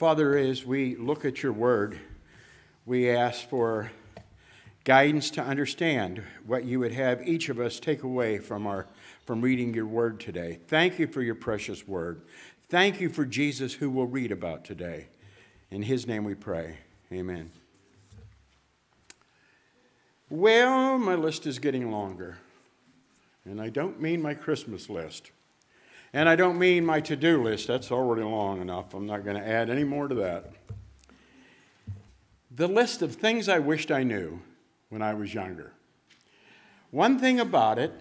Father, as we look at your word, we ask for guidance to understand what you would have each of us take away from, our, from reading your word today. Thank you for your precious word. Thank you for Jesus, who we'll read about today. In his name we pray. Amen. Well, my list is getting longer. And I don't mean my Christmas list. And I don't mean my to do list. That's already long enough. I'm not going to add any more to that. The list of things I wished I knew when I was younger. One thing about it,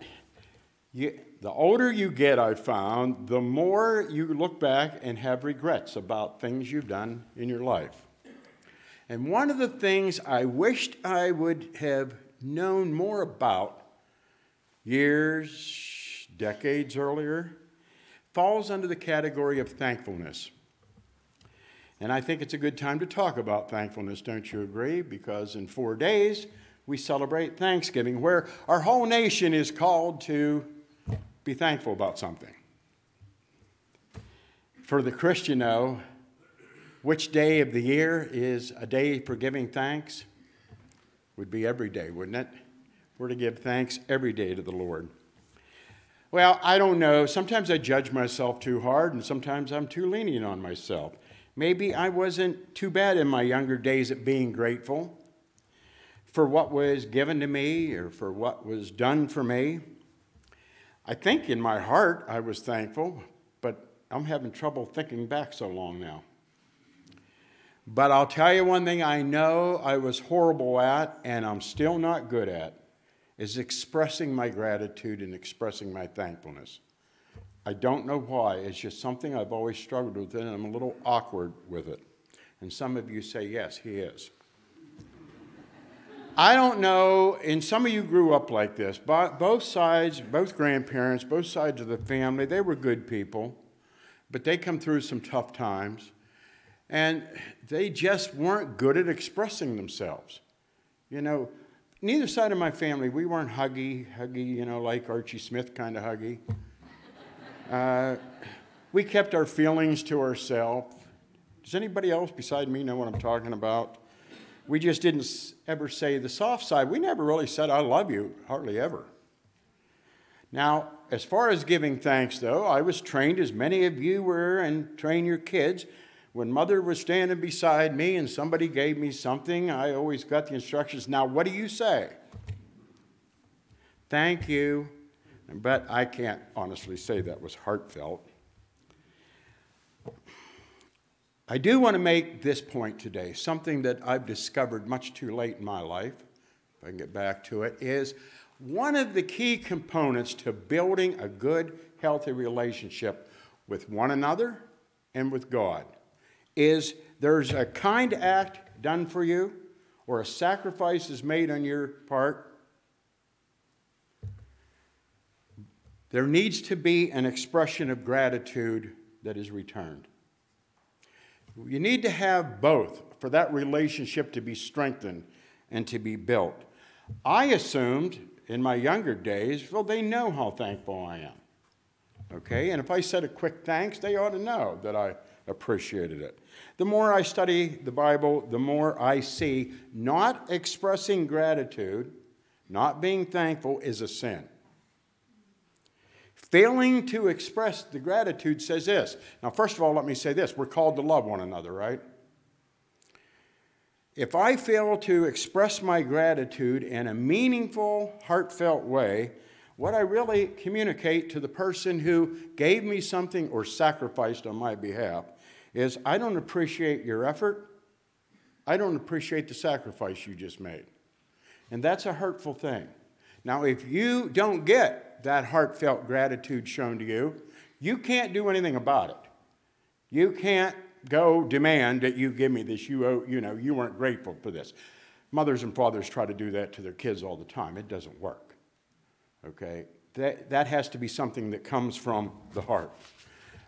you, the older you get, I found, the more you look back and have regrets about things you've done in your life. And one of the things I wished I would have known more about years, decades earlier falls under the category of thankfulness. And I think it's a good time to talk about thankfulness, don't you agree? Because in four days, we celebrate Thanksgiving, where our whole nation is called to be thankful about something. For the Christian, though, which day of the year is a day for giving thanks? Would be every day, wouldn't it? We're to give thanks every day to the Lord. Well, I don't know. Sometimes I judge myself too hard, and sometimes I'm too lenient on myself. Maybe I wasn't too bad in my younger days at being grateful for what was given to me or for what was done for me. I think in my heart I was thankful, but I'm having trouble thinking back so long now. But I'll tell you one thing I know I was horrible at, and I'm still not good at is expressing my gratitude and expressing my thankfulness. I don't know why. It's just something I've always struggled with, and I'm a little awkward with it. And some of you say, yes, he is. I don't know, and some of you grew up like this. Both sides, both grandparents, both sides of the family, they were good people, but they come through some tough times. And they just weren't good at expressing themselves. You know, neither side of my family, we weren't huggy, huggy, you know, like Archie Smith kind of huggy. Uh, we kept our feelings to ourselves. Does anybody else beside me know what I'm talking about? We just didn't ever say the soft side. We never really said, I love you, hardly ever. Now, as far as giving thanks, though, I was trained, as many of you were, and train your kids, when mother was standing beside me and somebody gave me something, I always got the instructions. Now, what do you say? Thank you. But I can't honestly say that was heartfelt. I do want to make this point today, something that I've discovered much too late in my life, if I can get back to it, is one of the key components to building a good, healthy relationship with one another and with God is there's a kind act done for you or a sacrifice is made on your part. There needs to be an expression of gratitude that is returned. You need to have both for that relationship to be strengthened and to be built. I assumed in my younger days, well, they know how thankful I am. Okay? And if I said a quick thanks, they ought to know that I appreciated it. The more I study the Bible, the more I see not expressing gratitude, not being thankful is a sin. Failing to express the gratitude says this. Now, first of all, let me say this we're called to love one another, right? If I fail to express my gratitude in a meaningful, heartfelt way, what I really communicate to the person who gave me something or sacrificed on my behalf is I don't appreciate your effort. I don't appreciate the sacrifice you just made. And that's a hurtful thing. Now, if you don't get that heartfelt gratitude shown to you, you can't do anything about it. You can't go demand that you give me this. You, owe, you know, you weren't grateful for this. Mothers and fathers try to do that to their kids all the time. It doesn't work. Okay? That, that has to be something that comes from the heart.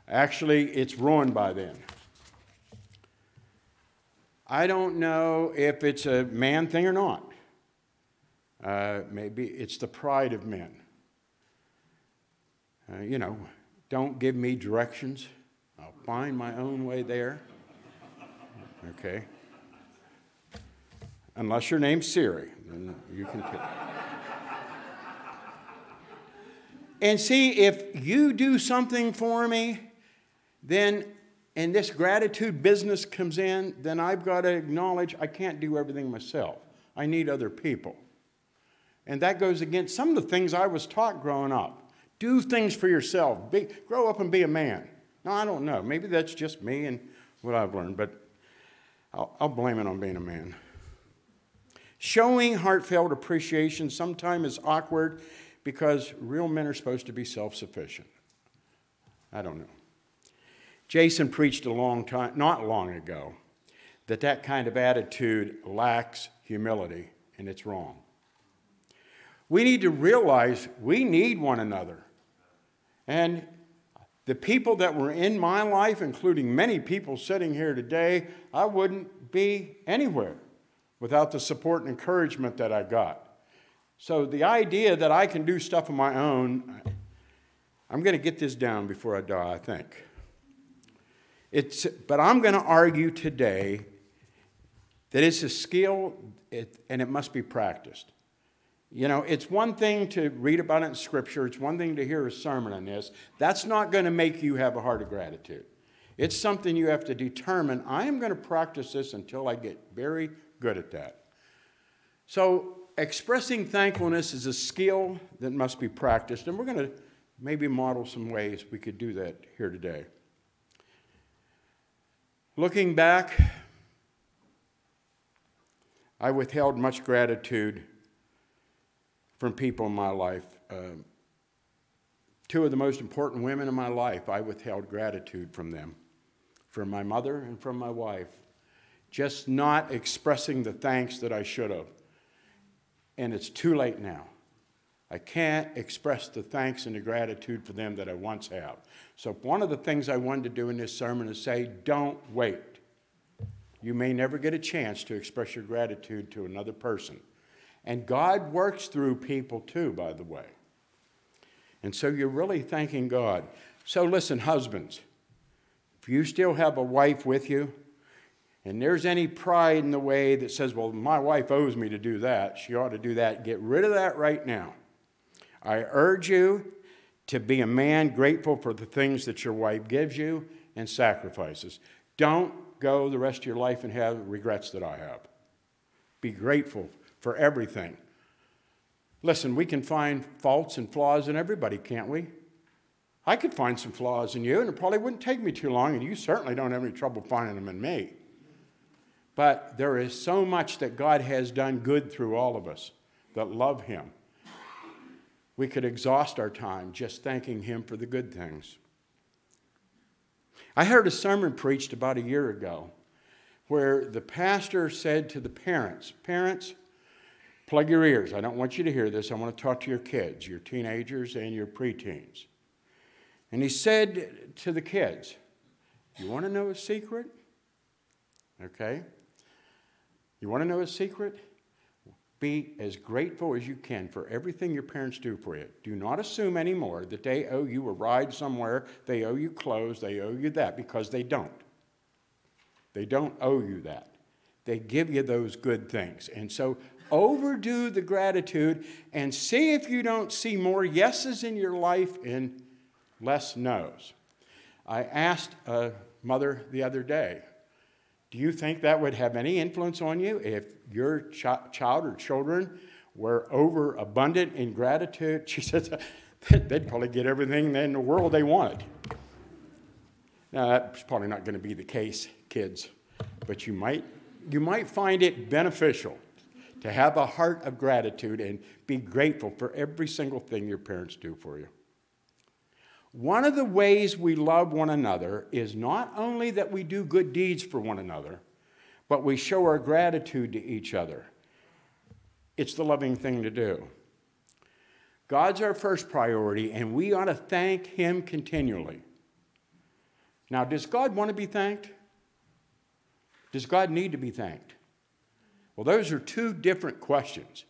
Actually, it's ruined by then. I don't know if it's a man thing or not. Uh, maybe it's the pride of men. Uh, you know, don't give me directions. I'll find my own way there. Okay? Unless your name's Siri, then you can. And see, if you do something for me, then, and this gratitude business comes in, then I've got to acknowledge I can't do everything myself. I need other people. And that goes against some of the things I was taught growing up. Do things for yourself. Be, grow up and be a man. No, I don't know. Maybe that's just me and what I've learned, but I'll, I'll blame it on being a man. Showing heartfelt appreciation sometimes is awkward because real men are supposed to be self sufficient. I don't know. Jason preached a long time, not long ago, that that kind of attitude lacks humility, and it's wrong. We need to realize we need one another. And the people that were in my life, including many people sitting here today, I wouldn't be anywhere without the support and encouragement that I got. So the idea that I can do stuff on my own, I'm going to get this down before I die, I think. It's, but I'm going to argue today that it's a skill and it must be practiced. You know, it's one thing to read about it in Scripture, it's one thing to hear a sermon on this. That's not going to make you have a heart of gratitude. It's something you have to determine. I am going to practice this until I get very good at that. So, expressing thankfulness is a skill that must be practiced, and we're going to maybe model some ways we could do that here today. Looking back, I withheld much gratitude from people in my life. Uh, two of the most important women in my life, I withheld gratitude from them, from my mother and from my wife, just not expressing the thanks that I should have. And it's too late now. I can't express the thanks and the gratitude for them that I once have. So, one of the things I wanted to do in this sermon is say, don't wait. You may never get a chance to express your gratitude to another person. And God works through people too, by the way. And so you're really thanking God. So listen, husbands, if you still have a wife with you, and there's any pride in the way that says, well, my wife owes me to do that, she ought to do that, get rid of that right now. I urge you to be a man grateful for the things that your wife gives you and sacrifices. Don't go the rest of your life and have regrets that I have. Be grateful for everything. Listen, we can find faults and flaws in everybody, can't we? I could find some flaws in you, and it probably wouldn't take me too long, and you certainly don't have any trouble finding them in me. But there is so much that God has done good through all of us that love Him. We could exhaust our time just thanking Him for the good things. I heard a sermon preached about a year ago where the pastor said to the parents, Parents, Plug your ears. I don't want you to hear this. I want to talk to your kids, your teenagers, and your preteens. And he said to the kids, You want to know a secret? Okay. You want to know a secret? Be as grateful as you can for everything your parents do for you. Do not assume anymore that they owe you a ride somewhere, they owe you clothes, they owe you that, because they don't. They don't owe you that. They give you those good things. And so overdo the gratitude and see if you don't see more yeses in your life and less nos. I asked a mother the other day, do you think that would have any influence on you if your ch- child or children were overabundant in gratitude? She says, they'd probably get everything in the world they wanted. Now, that's probably not going to be the case, kids, but you might, you might find it beneficial to have a heart of gratitude and be grateful for every single thing your parents do for you. One of the ways we love one another is not only that we do good deeds for one another, but we show our gratitude to each other. It's the loving thing to do. God's our first priority, and we ought to thank Him continually. Now, does God want to be thanked? Does God need to be thanked? Well, those are two different questions.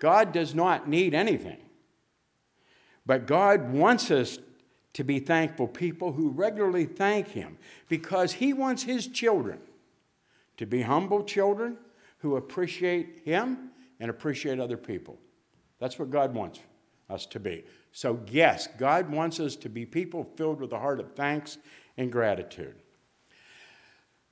God does not need anything, but God wants us to be thankful people who regularly thank Him because He wants His children to be humble children who appreciate Him and appreciate other people. That's what God wants us to be. So, yes, God wants us to be people filled with a heart of thanks and gratitude.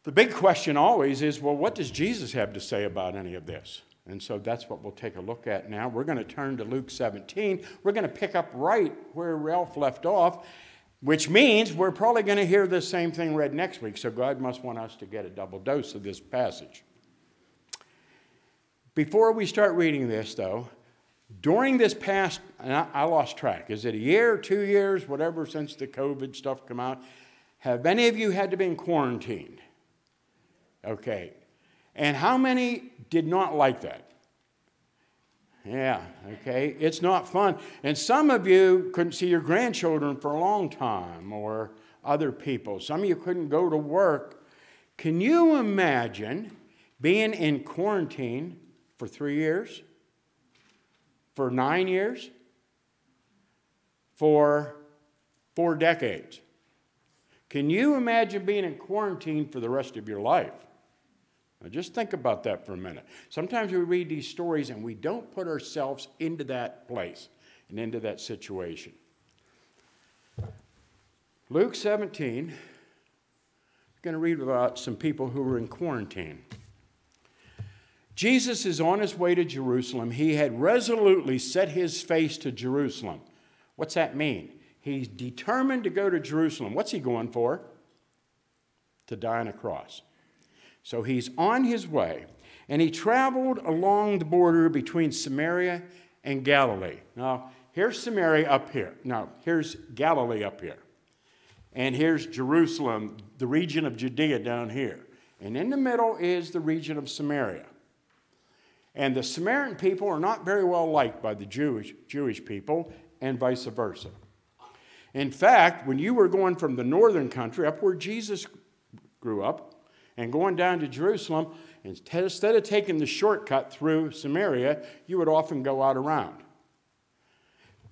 The big question always is well, what does Jesus have to say about any of this? And so that's what we'll take a look at now. We're going to turn to Luke 17. We're going to pick up right where Ralph left off, which means we're probably going to hear the same thing read next week. So God must want us to get a double dose of this passage. Before we start reading this, though, during this past, I, I lost track. Is it a year, two years, whatever, since the COVID stuff come out? Have any of you had to be in quarantined? Okay. And how many did not like that? Yeah, okay. It's not fun. And some of you couldn't see your grandchildren for a long time or other people. Some of you couldn't go to work. Can you imagine being in quarantine for three years? For nine years? For four decades? Can you imagine being in quarantine for the rest of your life? Now, just think about that for a minute. Sometimes we read these stories and we don't put ourselves into that place and into that situation. Luke 17, I'm going to read about some people who were in quarantine. Jesus is on his way to Jerusalem. He had resolutely set his face to Jerusalem. What's that mean? He's determined to go to Jerusalem. What's he going for? To die on a cross. So he's on his way, and he traveled along the border between Samaria and Galilee. Now, here's Samaria up here. Now, here's Galilee up here. And here's Jerusalem, the region of Judea down here. And in the middle is the region of Samaria. And the Samaritan people are not very well liked by the Jewish, Jewish people, and vice versa. In fact, when you were going from the northern country up where Jesus grew up, and going down to Jerusalem, instead of taking the shortcut through Samaria, you would often go out around.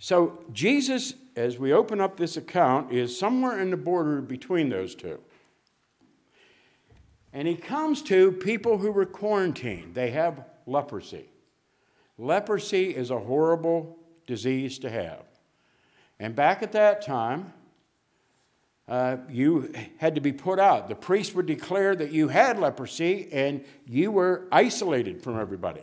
So, Jesus, as we open up this account, is somewhere in the border between those two. And he comes to people who were quarantined. They have leprosy. Leprosy is a horrible disease to have. And back at that time, uh, you had to be put out. The priest would declare that you had leprosy and you were isolated from everybody.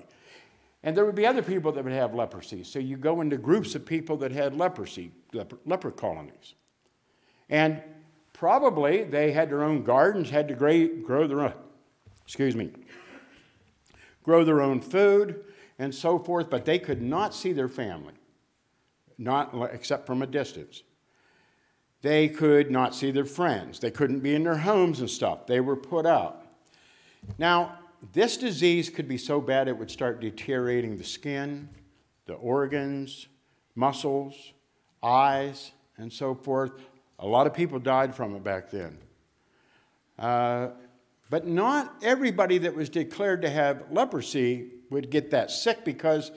And there would be other people that would have leprosy. So you go into groups of people that had leprosy, leper, leper colonies. And probably they had their own gardens, had to grow their own, excuse me, grow their own food and so forth, but they could not see their family, not except from a distance. They could not see their friends. They couldn't be in their homes and stuff. They were put out. Now, this disease could be so bad it would start deteriorating the skin, the organs, muscles, eyes, and so forth. A lot of people died from it back then. Uh, but not everybody that was declared to have leprosy would get that sick because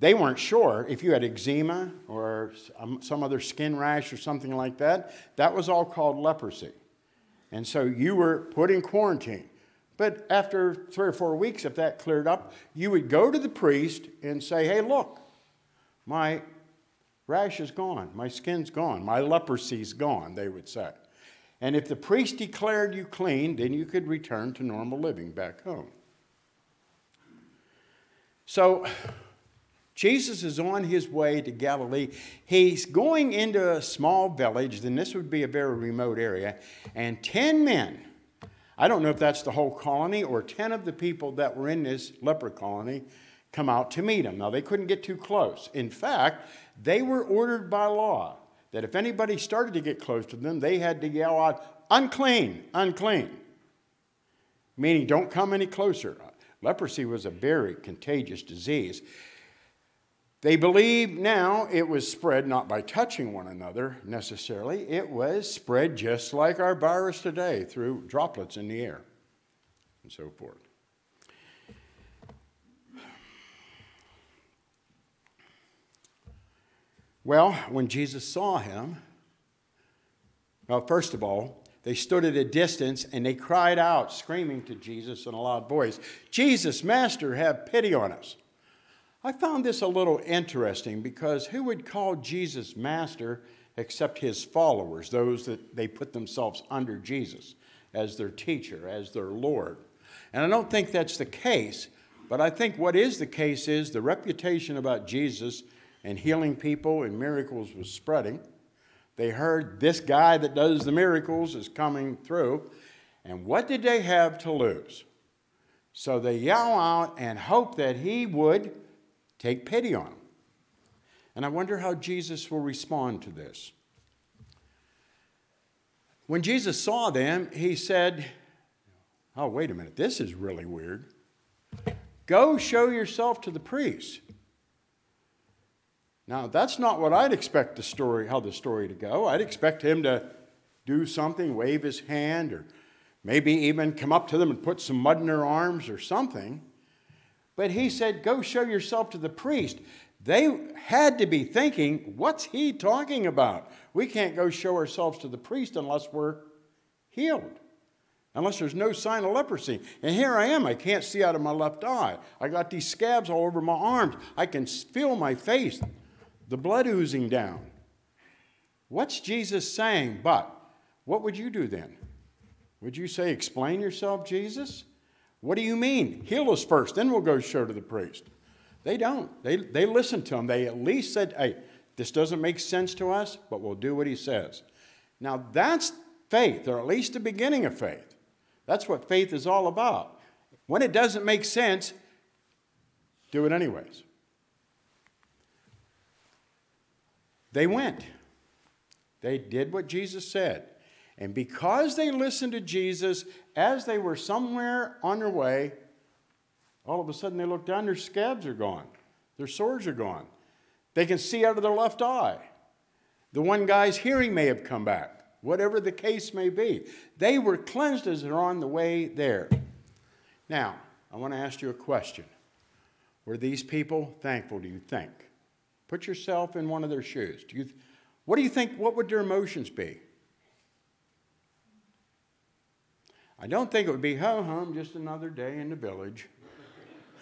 they weren't sure if you had eczema or some other skin rash or something like that. That was all called leprosy. And so you were put in quarantine. But after three or four weeks, if that cleared up, you would go to the priest and say, hey, look, my rash is gone, my skin's gone, my leprosy's gone, they would say. And if the priest declared you clean, then you could return to normal living back home. So, Jesus is on his way to Galilee. He's going into a small village, then this would be a very remote area, and 10 men, I don't know if that's the whole colony or 10 of the people that were in this leper colony, come out to meet him. Now, they couldn't get too close. In fact, they were ordered by law that if anybody started to get close to them, they had to yell out, unclean, unclean, meaning don't come any closer. Leprosy was a very contagious disease. They believe now it was spread not by touching one another necessarily, it was spread just like our virus today through droplets in the air and so forth. Well, when Jesus saw him, well, first of all, they stood at a distance and they cried out, screaming to Jesus in a loud voice, Jesus, Master, have pity on us. I found this a little interesting because who would call Jesus Master except his followers, those that they put themselves under Jesus as their teacher, as their Lord? And I don't think that's the case, but I think what is the case is the reputation about Jesus and healing people and miracles was spreading. They heard this guy that does the miracles is coming through. And what did they have to lose? So they yell out and hope that he would take pity on them. And I wonder how Jesus will respond to this. When Jesus saw them, he said, Oh, wait a minute, this is really weird. Go show yourself to the priest. Now, that's not what I'd expect the story, how the story to go. I'd expect him to do something, wave his hand, or maybe even come up to them and put some mud in their arms or something. But he said, Go show yourself to the priest. They had to be thinking, What's he talking about? We can't go show ourselves to the priest unless we're healed, unless there's no sign of leprosy. And here I am, I can't see out of my left eye. I got these scabs all over my arms. I can feel my face the blood oozing down. What's Jesus saying? But what would you do then? Would you say, Explain yourself, Jesus? What do you mean? Heal us first, then we'll go show to the priest. They don't. They, they listen to him. They at least said, Hey, this doesn't make sense to us, but we'll do what he says. Now, that's faith, or at least the beginning of faith. That's what faith is all about. When it doesn't make sense, do it anyways. They went. They did what Jesus said. And because they listened to Jesus as they were somewhere on their way, all of a sudden they look down, their scabs are gone, their sores are gone. They can see out of their left eye. The one guy's hearing may have come back, whatever the case may be. They were cleansed as they're on the way there. Now, I want to ask you a question. Were these people thankful, do you think? Put yourself in one of their shoes. Do you, what do you think? What would their emotions be? I don't think it would be, ho hum, just another day in the village.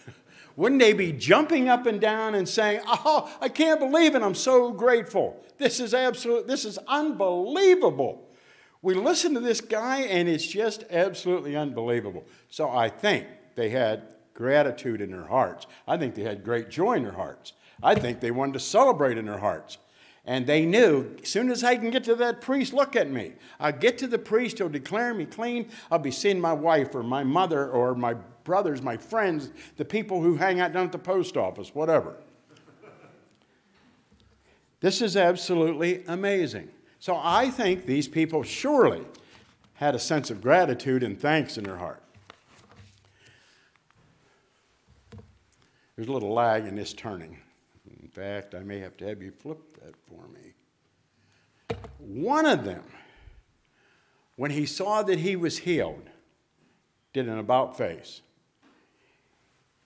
Wouldn't they be jumping up and down and saying, Oh, I can't believe it. I'm so grateful. This is absolute, this is unbelievable. We listen to this guy and it's just absolutely unbelievable. So I think they had gratitude in their hearts. I think they had great joy in their hearts. I think they wanted to celebrate in their hearts. And they knew, as soon as I can get to that priest, look at me. I'll get to the priest, he'll declare me clean. I'll be seeing my wife or my mother or my brothers, my friends, the people who hang out down at the post office, whatever. this is absolutely amazing. So I think these people surely had a sense of gratitude and thanks in their heart. There's a little lag in this turning In fact, I may have to have you flip that for me. One of them, when he saw that he was healed, did an about face.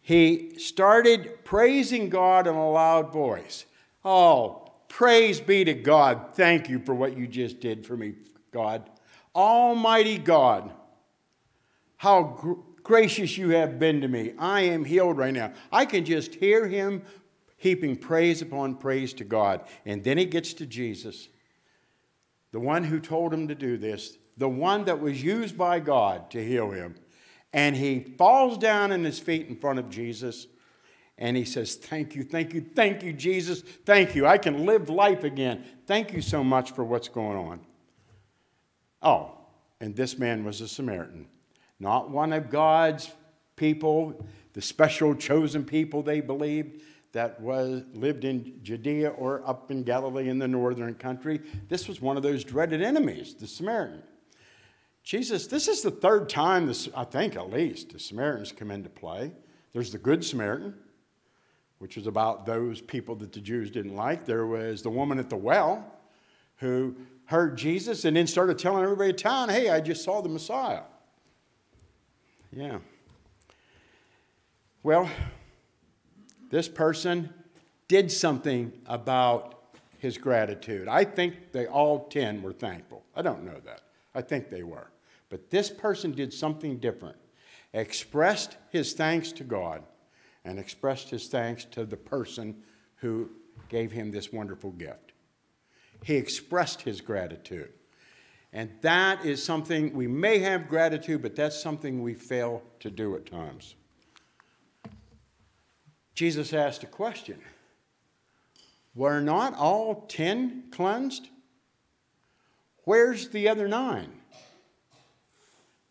He started praising God in a loud voice. Oh, praise be to God. Thank you for what you just did for me, God. Almighty God, how gr- gracious you have been to me. I am healed right now. I can just hear him heaping praise upon praise to God. And then he gets to Jesus, the one who told him to do this, the one that was used by God to heal him. And he falls down in his feet in front of Jesus and he says, Thank you, thank you, thank you, Jesus. Thank you. I can live life again. Thank you so much for what's going on. Oh, and this man was a Samaritan, not one of God's people, the special chosen people they believed that was, lived in Judea or up in Galilee in the northern country. This was one of those dreaded enemies, the Samaritan. Jesus, this is the third time, this, I think at least, the Samaritans come into play. There's the Good Samaritan, which was about those people that the Jews didn't like. There was the woman at the well who heard Jesus and then started telling everybody in town, hey, I just saw the Messiah. Yeah. Well, this person did something about his gratitude. I think they all 10 were thankful. I don't know that. I think they were. But this person did something different, expressed his thanks to God and expressed his thanks to the person who gave him this wonderful gift. He expressed his gratitude. And that is something we may have gratitude, but that's something we fail to do at times. Jesus asked a question Were not all ten cleansed? Where's the other nine?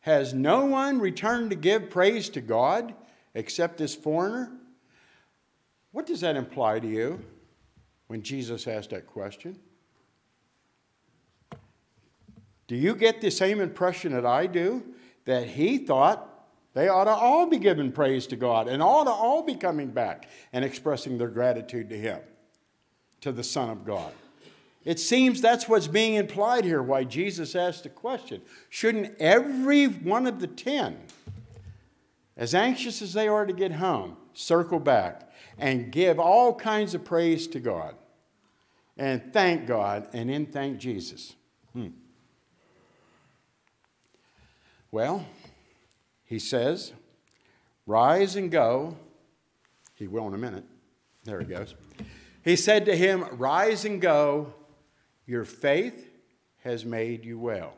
Has no one returned to give praise to God except this foreigner? What does that imply to you when Jesus asked that question? Do you get the same impression that I do? That he thought they ought to all be giving praise to God and ought to all be coming back and expressing their gratitude to him, to the Son of God. It seems that's what's being implied here, why Jesus asked the question. Shouldn't every one of the ten, as anxious as they are to get home, circle back and give all kinds of praise to God and thank God and then thank Jesus? Hmm. Well, he says, Rise and go. He will in a minute. There he goes. He said to him, Rise and go. Your faith has made you well.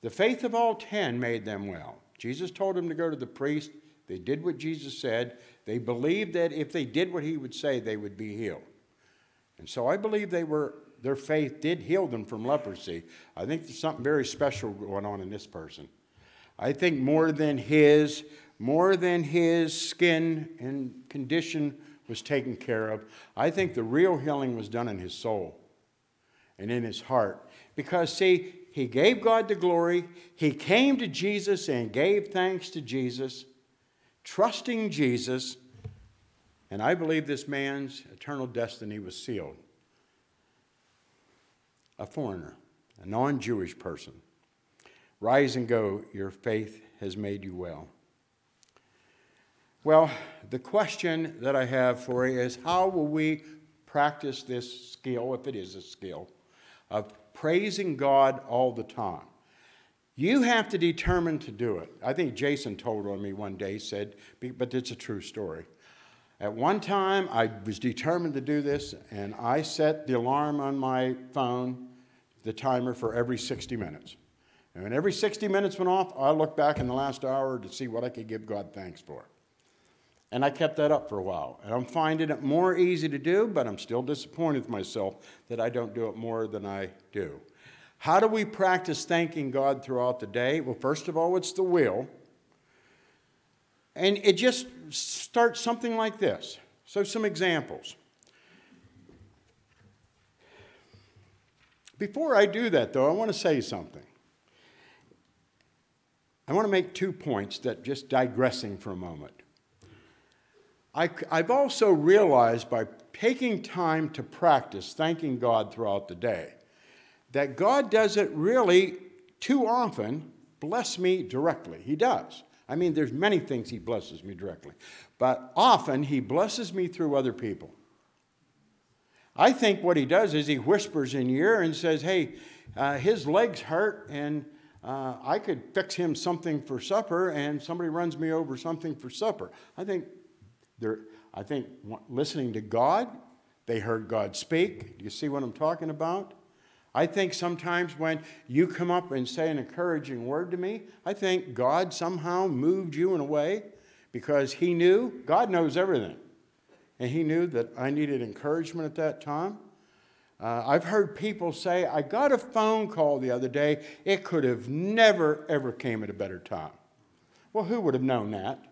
The faith of all ten made them well. Jesus told them to go to the priest. They did what Jesus said. They believed that if they did what he would say, they would be healed. And so I believe they were their faith did heal them from leprosy. I think there's something very special going on in this person. I think more than his, more than his skin and condition was taken care of, I think the real healing was done in his soul and in his heart. Because, see, he gave God the glory, he came to Jesus and gave thanks to Jesus, trusting Jesus, and I believe this man's eternal destiny was sealed a foreigner, a non Jewish person. Rise and go, your faith has made you well. Well, the question that I have for you is how will we practice this skill, if it is a skill, of praising God all the time? You have to determine to do it. I think Jason told on me one day, said, but it's a true story. At one time, I was determined to do this, and I set the alarm on my phone the timer for every 60 minutes. And when every 60 minutes went off, I looked back in the last hour to see what I could give God thanks for. And I kept that up for a while. And I'm finding it more easy to do, but I'm still disappointed with myself that I don't do it more than I do. How do we practice thanking God throughout the day? Well, first of all, it's the will. And it just starts something like this. So, some examples. Before I do that, though, I want to say something. I want to make two points that just digressing for a moment. I, have also realized by taking time to practice thanking God throughout the day that God doesn't really too often bless me directly. He does. I mean, there's many things He blesses me directly, but often He blesses me through other people. I think what he does is he whispers in your ear and says, Hey, uh, his legs hurt, and uh, I could fix him something for supper, and somebody runs me over something for supper. I think they're, I think listening to God, they heard God speak. Do you see what I'm talking about? I think sometimes when you come up and say an encouraging word to me, I think God somehow moved you in a way because He knew, God knows everything and he knew that I needed encouragement at that time. Uh, I've heard people say, I got a phone call the other day. It could have never, ever came at a better time. Well, who would have known that?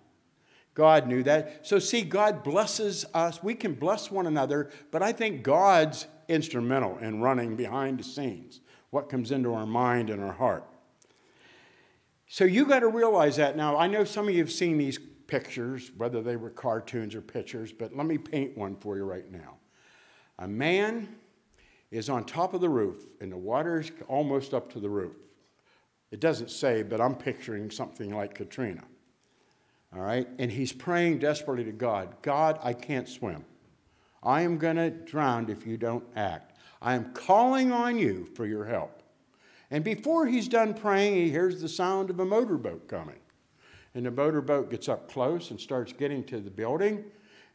God knew that. So, see, God blesses us. We can bless one another, but I think God's instrumental in running behind the scenes, what comes into our mind and our heart. So, you got to realize that. Now, I know some of you have seen these pictures, whether they were cartoons or pictures, but let me paint one for you right now. A man is on top of the roof, and the water's almost up to the roof. It doesn't say, but I'm picturing something like Katrina. All right? And he's praying desperately to God God, I can't swim. I am going to drown if you don't act. I am calling on you for your help. And before he's done praying, he hears the sound of a motorboat coming. And the motorboat gets up close and starts getting to the building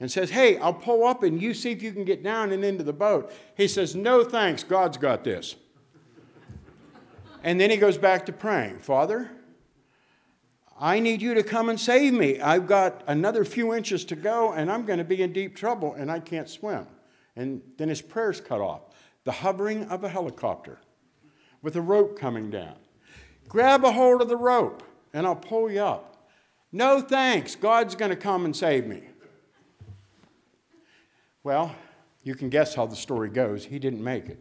and says, Hey, I'll pull up and you see if you can get down and into the boat. He says, No thanks, God's got this. and then he goes back to praying, Father, I need you to come and save me. I've got another few inches to go and I'm going to be in deep trouble and I can't swim. And then his prayer's cut off. The hovering of a helicopter with a rope coming down. Grab a hold of the rope and I'll pull you up. No thanks, God's going to come and save me. Well, you can guess how the story goes. He didn't make it.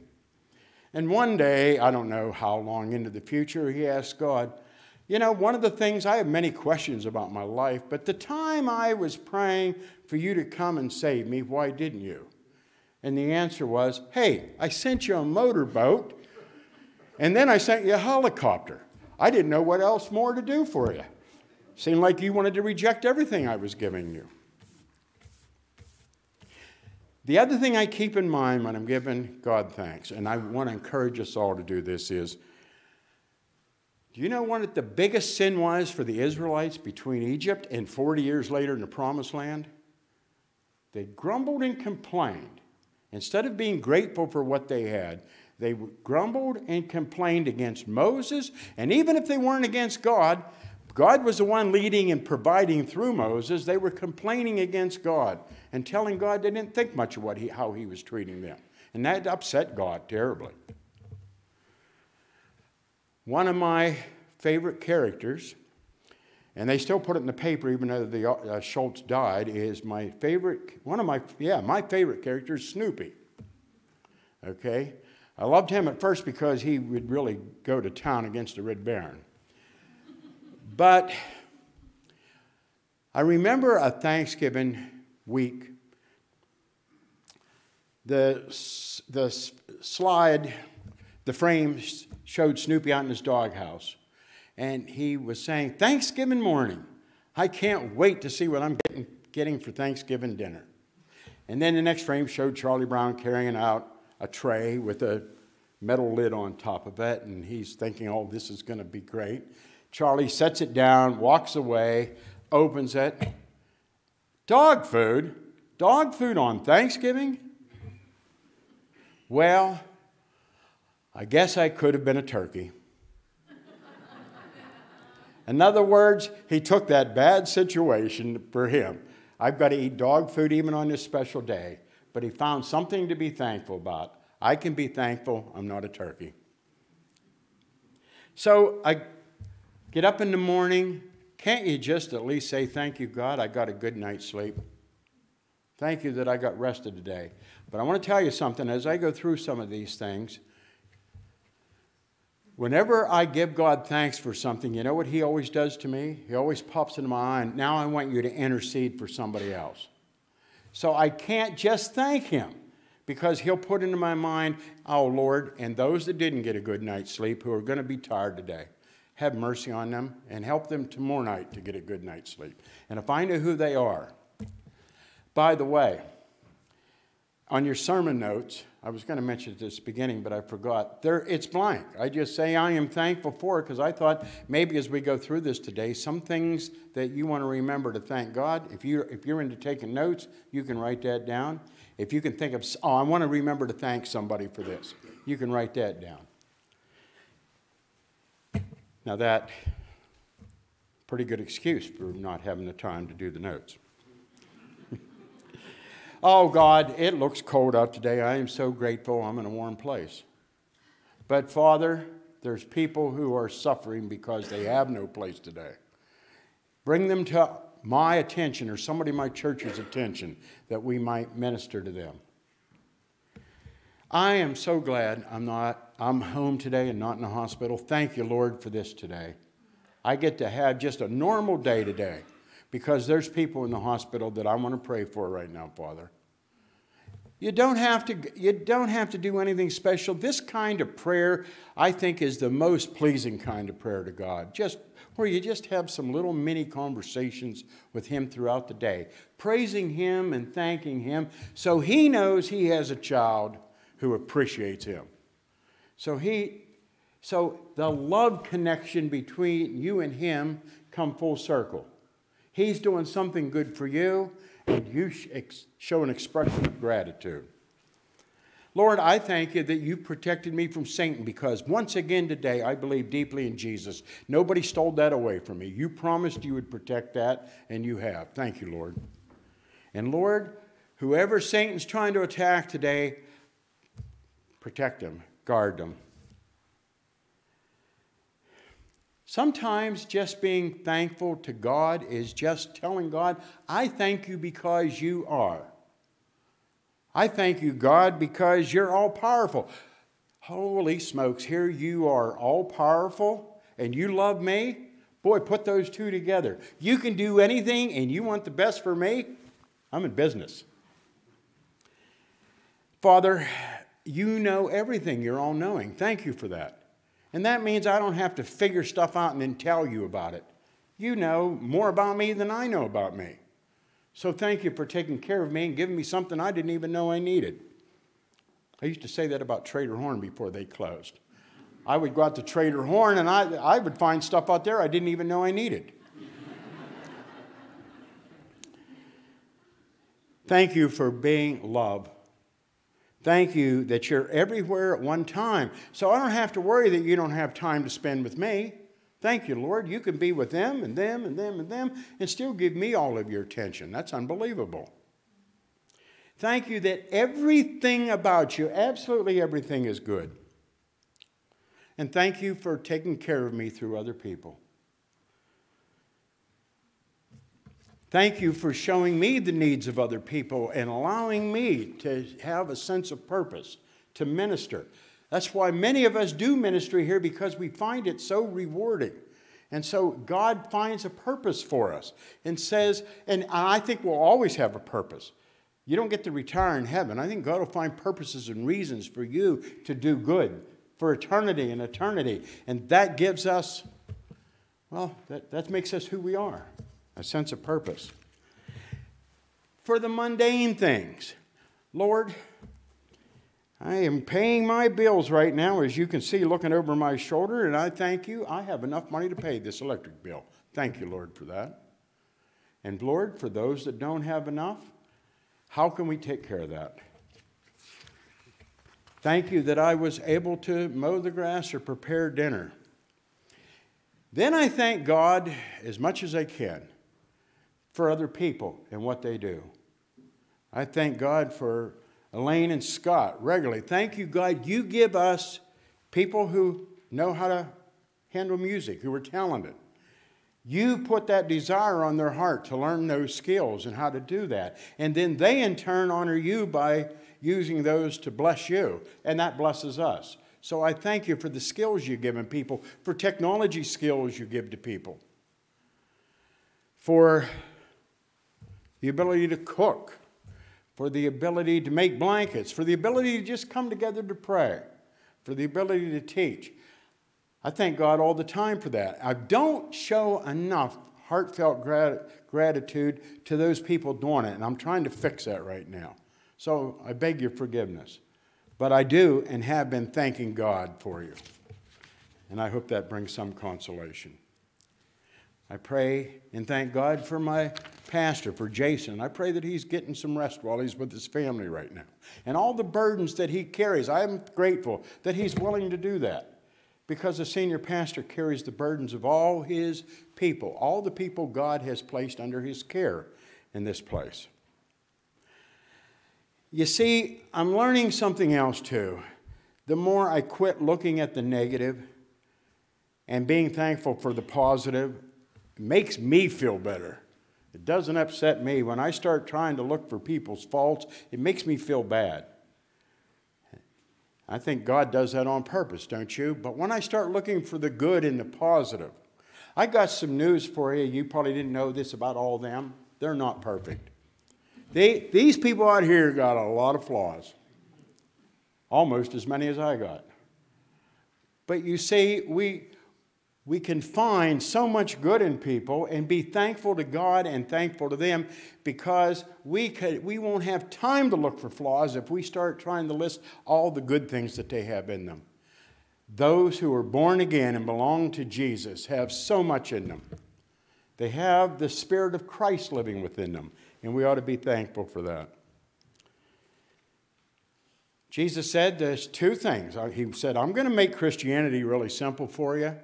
And one day, I don't know how long into the future, he asked God, you know, one of the things, I have many questions about my life, but the time I was praying for you to come and save me, why didn't you? And the answer was, hey, I sent you a motorboat, and then I sent you a helicopter. I didn't know what else more to do for you. Seemed like you wanted to reject everything I was giving you. The other thing I keep in mind when I'm giving God thanks, and I want to encourage us all to do this, is do you know what the biggest sin was for the Israelites between Egypt and 40 years later in the promised land? They grumbled and complained. Instead of being grateful for what they had, they grumbled and complained against Moses. And even if they weren't against God, God was the one leading and providing through Moses. They were complaining against God and telling God they didn't think much of what he, how he was treating them. And that upset God terribly. One of my favorite characters, and they still put it in the paper even though the uh, Schulz died, is my favorite, one of my, yeah, my favorite character is Snoopy. Okay? I loved him at first because he would really go to town against the Red Baron. But I remember a Thanksgiving week. The, the slide, the frame showed Snoopy out in his doghouse. And he was saying, Thanksgiving morning. I can't wait to see what I'm getting, getting for Thanksgiving dinner. And then the next frame showed Charlie Brown carrying out a tray with a metal lid on top of it. And he's thinking, oh, this is going to be great. Charlie sets it down, walks away, opens it. Dog food? Dog food on Thanksgiving? Well, I guess I could have been a turkey. In other words, he took that bad situation for him. I've got to eat dog food even on this special day. But he found something to be thankful about. I can be thankful I'm not a turkey. So I get up in the morning. Can't you just at least say, Thank you, God, I got a good night's sleep? Thank you that I got rested today. But I want to tell you something as I go through some of these things. Whenever I give God thanks for something, you know what He always does to me? He always pops into my mind, now I want you to intercede for somebody else. So I can't just thank Him because He'll put into my mind, oh Lord, and those that didn't get a good night's sleep who are going to be tired today, have mercy on them and help them tomorrow night to get a good night's sleep. And if I know who they are, by the way, on your sermon notes, I was going to mention at this beginning, but I forgot. There, it's blank. I just say I am thankful for it because I thought maybe as we go through this today, some things that you want to remember to thank God. If you're, if you're into taking notes, you can write that down. If you can think of, oh, I want to remember to thank somebody for this, you can write that down. Now that pretty good excuse for not having the time to do the notes. Oh, God, it looks cold out today. I am so grateful I'm in a warm place. But, Father, there's people who are suffering because they have no place today. Bring them to my attention or somebody in my church's attention that we might minister to them. I am so glad I'm not I'm home today and not in the hospital. Thank you, Lord, for this today. I get to have just a normal day today because there's people in the hospital that I want to pray for right now, Father. You don't have to, you don't have to do anything special. This kind of prayer, I think, is the most pleasing kind of prayer to God. Just where you just have some little mini conversations with Him throughout the day, praising Him and thanking Him so He knows He has a child who appreciates Him. So He, So the love connection between you and him come full circle. He's doing something good for you, and you show an expression of gratitude. Lord, I thank you that you protected me from Satan because once again today I believe deeply in Jesus. Nobody stole that away from me. You promised you would protect that, and you have. Thank you, Lord. And Lord, whoever Satan's trying to attack today, protect them, guard them. Sometimes just being thankful to God is just telling God, I thank you because you are. I thank you, God, because you're all powerful. Holy smokes, here you are, all powerful, and you love me. Boy, put those two together. You can do anything, and you want the best for me. I'm in business. Father, you know everything. You're all knowing. Thank you for that. And that means I don't have to figure stuff out and then tell you about it. You know more about me than I know about me. So thank you for taking care of me and giving me something I didn't even know I needed. I used to say that about Trader Horn before they closed. I would go out to Trader Horn and I, I would find stuff out there I didn't even know I needed. Thank you for being love. Thank you that you're everywhere at one time. So I don't have to worry that you don't have time to spend with me. Thank you, Lord. You can be with them and them and them and them and still give me all of your attention. That's unbelievable. Thank you that everything about you, absolutely everything, is good. And thank you for taking care of me through other people. Thank you for showing me the needs of other people and allowing me to have a sense of purpose, to minister. That's why many of us do ministry here because we find it so rewarding. And so God finds a purpose for us and says, and I think we'll always have a purpose. You don't get to retire in heaven. I think God will find purposes and reasons for you to do good for eternity and eternity. And that gives us, well, that, that makes us who we are a sense of purpose. For the mundane things, Lord, I am paying my bills right now, as you can see looking over my shoulder, and I thank you. I have enough money to pay this electric bill. Thank you, Lord, for that. And Lord, for those that don't have enough, how can we take care of that? Thank you that I was able to mow the grass or prepare dinner. Then I thank God as much as I can for other people and what they do. I thank God for Elaine and Scott regularly. Thank you, God. You give us people who know how to handle music, who are talented. You put that desire on their heart to learn those skills and how to do that. And then they, in turn, honor you by using those to bless you, and that blesses us. So I thank you for the skills you've given people, for technology skills you give to people, for the ability to cook, for the ability to make blankets, for the ability to just come together to pray, for the ability to teach. I thank God all the time for that. I don't show enough heartfelt grat- gratitude to those people doing it, and I'm trying to fix that right now. So I beg your forgiveness. But I do and have been thanking God for you. And I hope that brings some consolation. I pray and thank God for my pastor, for Jason. I pray that he's getting some rest while he's with his family right now. And all the burdens that he carries, I'm grateful that he's willing to do that because a senior pastor carries the burdens of all his people, all the people God has placed under his care in this place. You see, I'm learning something else too. The more I quit looking at the negative and being thankful for the positive, makes me feel better. It doesn't upset me. When I start trying to look for people's faults, it makes me feel bad. I think God does that on purpose, don't you? But when I start looking for the good and the positive, I got some news for you. You probably didn't know this about all them. They're not perfect. They, these people out here got a lot of flaws, almost as many as I got. But you see, we, we can find so much good in people and be thankful to God and thankful to them because we, could, we won't have time to look for flaws if we start trying to list all the good things that they have in them. those who are born again and belong to Jesus have so much in them. They have the Spirit of Christ living within them, and we ought to be thankful for that. Jesus said there's two things. Uh, he said, I'm going to make Christianity really simple for you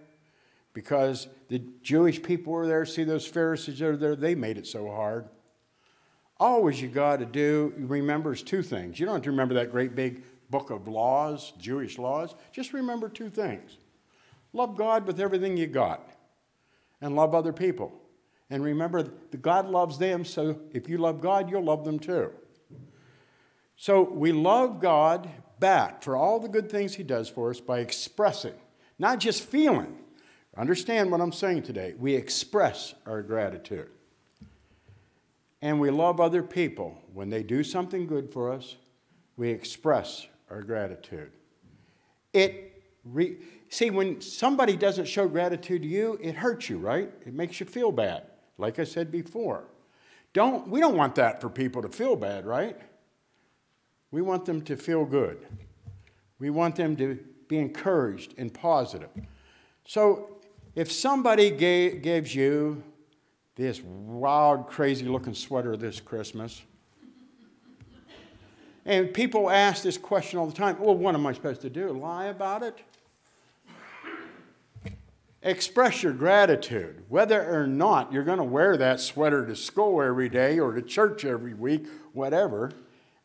because the Jewish people were there. See those Pharisees are there, they made it so hard. Always you got to do, remember is two things. You don't have to remember that great big book of laws, Jewish laws. Just remember two things love God with everything you got, and love other people. And remember, that God loves them, so if you love God, you'll love them too. So we love God back for all the good things He does for us by expressing, not just feeling. Understand what I'm saying today. We express our gratitude. And we love other people. When they do something good for us, we express our gratitude. It re- see when somebody doesn't show gratitude to you, it hurts you, right? It makes you feel bad. Like I said before. Don't we don't want that for people to feel bad, right? We want them to feel good. We want them to be encouraged and positive. So if somebody gave, gives you this wild, crazy looking sweater this Christmas, and people ask this question all the time well, what am I supposed to do? Lie about it? Express your gratitude. Whether or not you're going to wear that sweater to school every day or to church every week, whatever,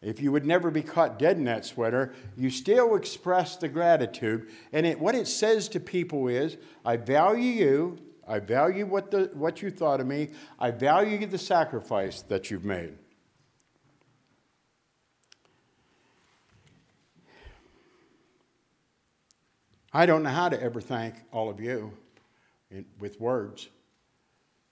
if you would never be caught dead in that sweater, you still express the gratitude. And it, what it says to people is, I value you. I value what, the, what you thought of me. I value the sacrifice that you've made. I don't know how to ever thank all of you with words.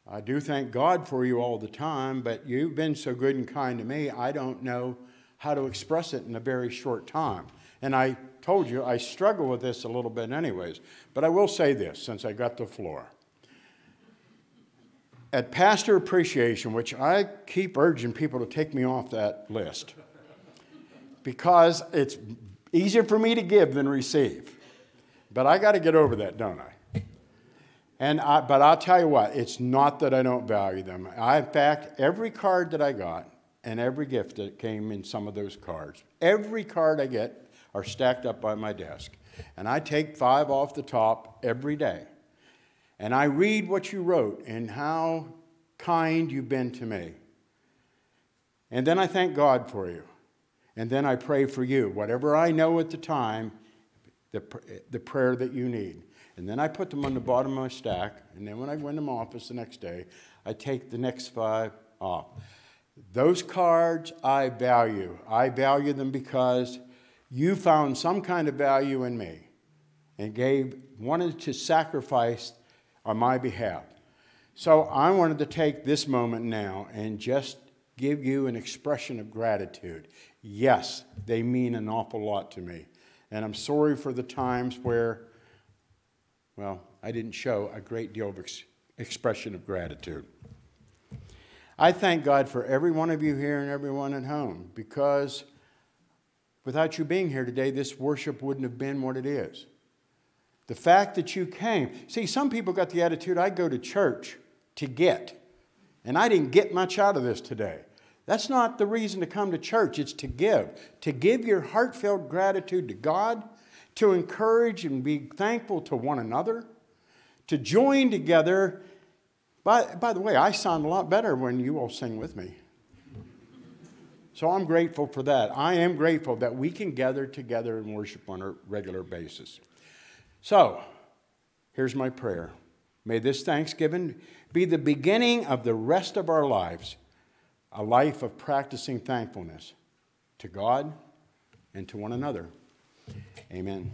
I do thank God for you all the time, but you've been so good and kind to me, I don't know how to express it in a very short time. And I told you I struggle with this a little bit, anyways. But I will say this since I got the floor. At Pastor Appreciation, which I keep urging people to take me off that list because it's easier for me to give than receive. But I got to get over that, don't I? And I, but I'll tell you what, it's not that I don't value them. I, in fact, every card that I got and every gift that came in some of those cards, every card I get are stacked up by my desk. And I take five off the top every day. And I read what you wrote and how kind you've been to me. And then I thank God for you. And then I pray for you. Whatever I know at the time, the, the prayer that you need. And then I put them on the bottom of my stack. And then when I go into my office the next day, I take the next five off. Those cards I value. I value them because you found some kind of value in me and gave wanted to sacrifice on my behalf. So I wanted to take this moment now and just give you an expression of gratitude. Yes, they mean an awful lot to me. And I'm sorry for the times where, well, I didn't show a great deal of ex- expression of gratitude. I thank God for every one of you here and everyone at home because without you being here today, this worship wouldn't have been what it is. The fact that you came. See, some people got the attitude I go to church to get, and I didn't get much out of this today. That's not the reason to come to church, it's to give. To give your heartfelt gratitude to God, to encourage and be thankful to one another, to join together. By, by the way, I sound a lot better when you all sing with me. So I'm grateful for that. I am grateful that we can gather together and worship on a regular basis. So, here's my prayer. May this Thanksgiving be the beginning of the rest of our lives a life of practicing thankfulness to God and to one another. Amen.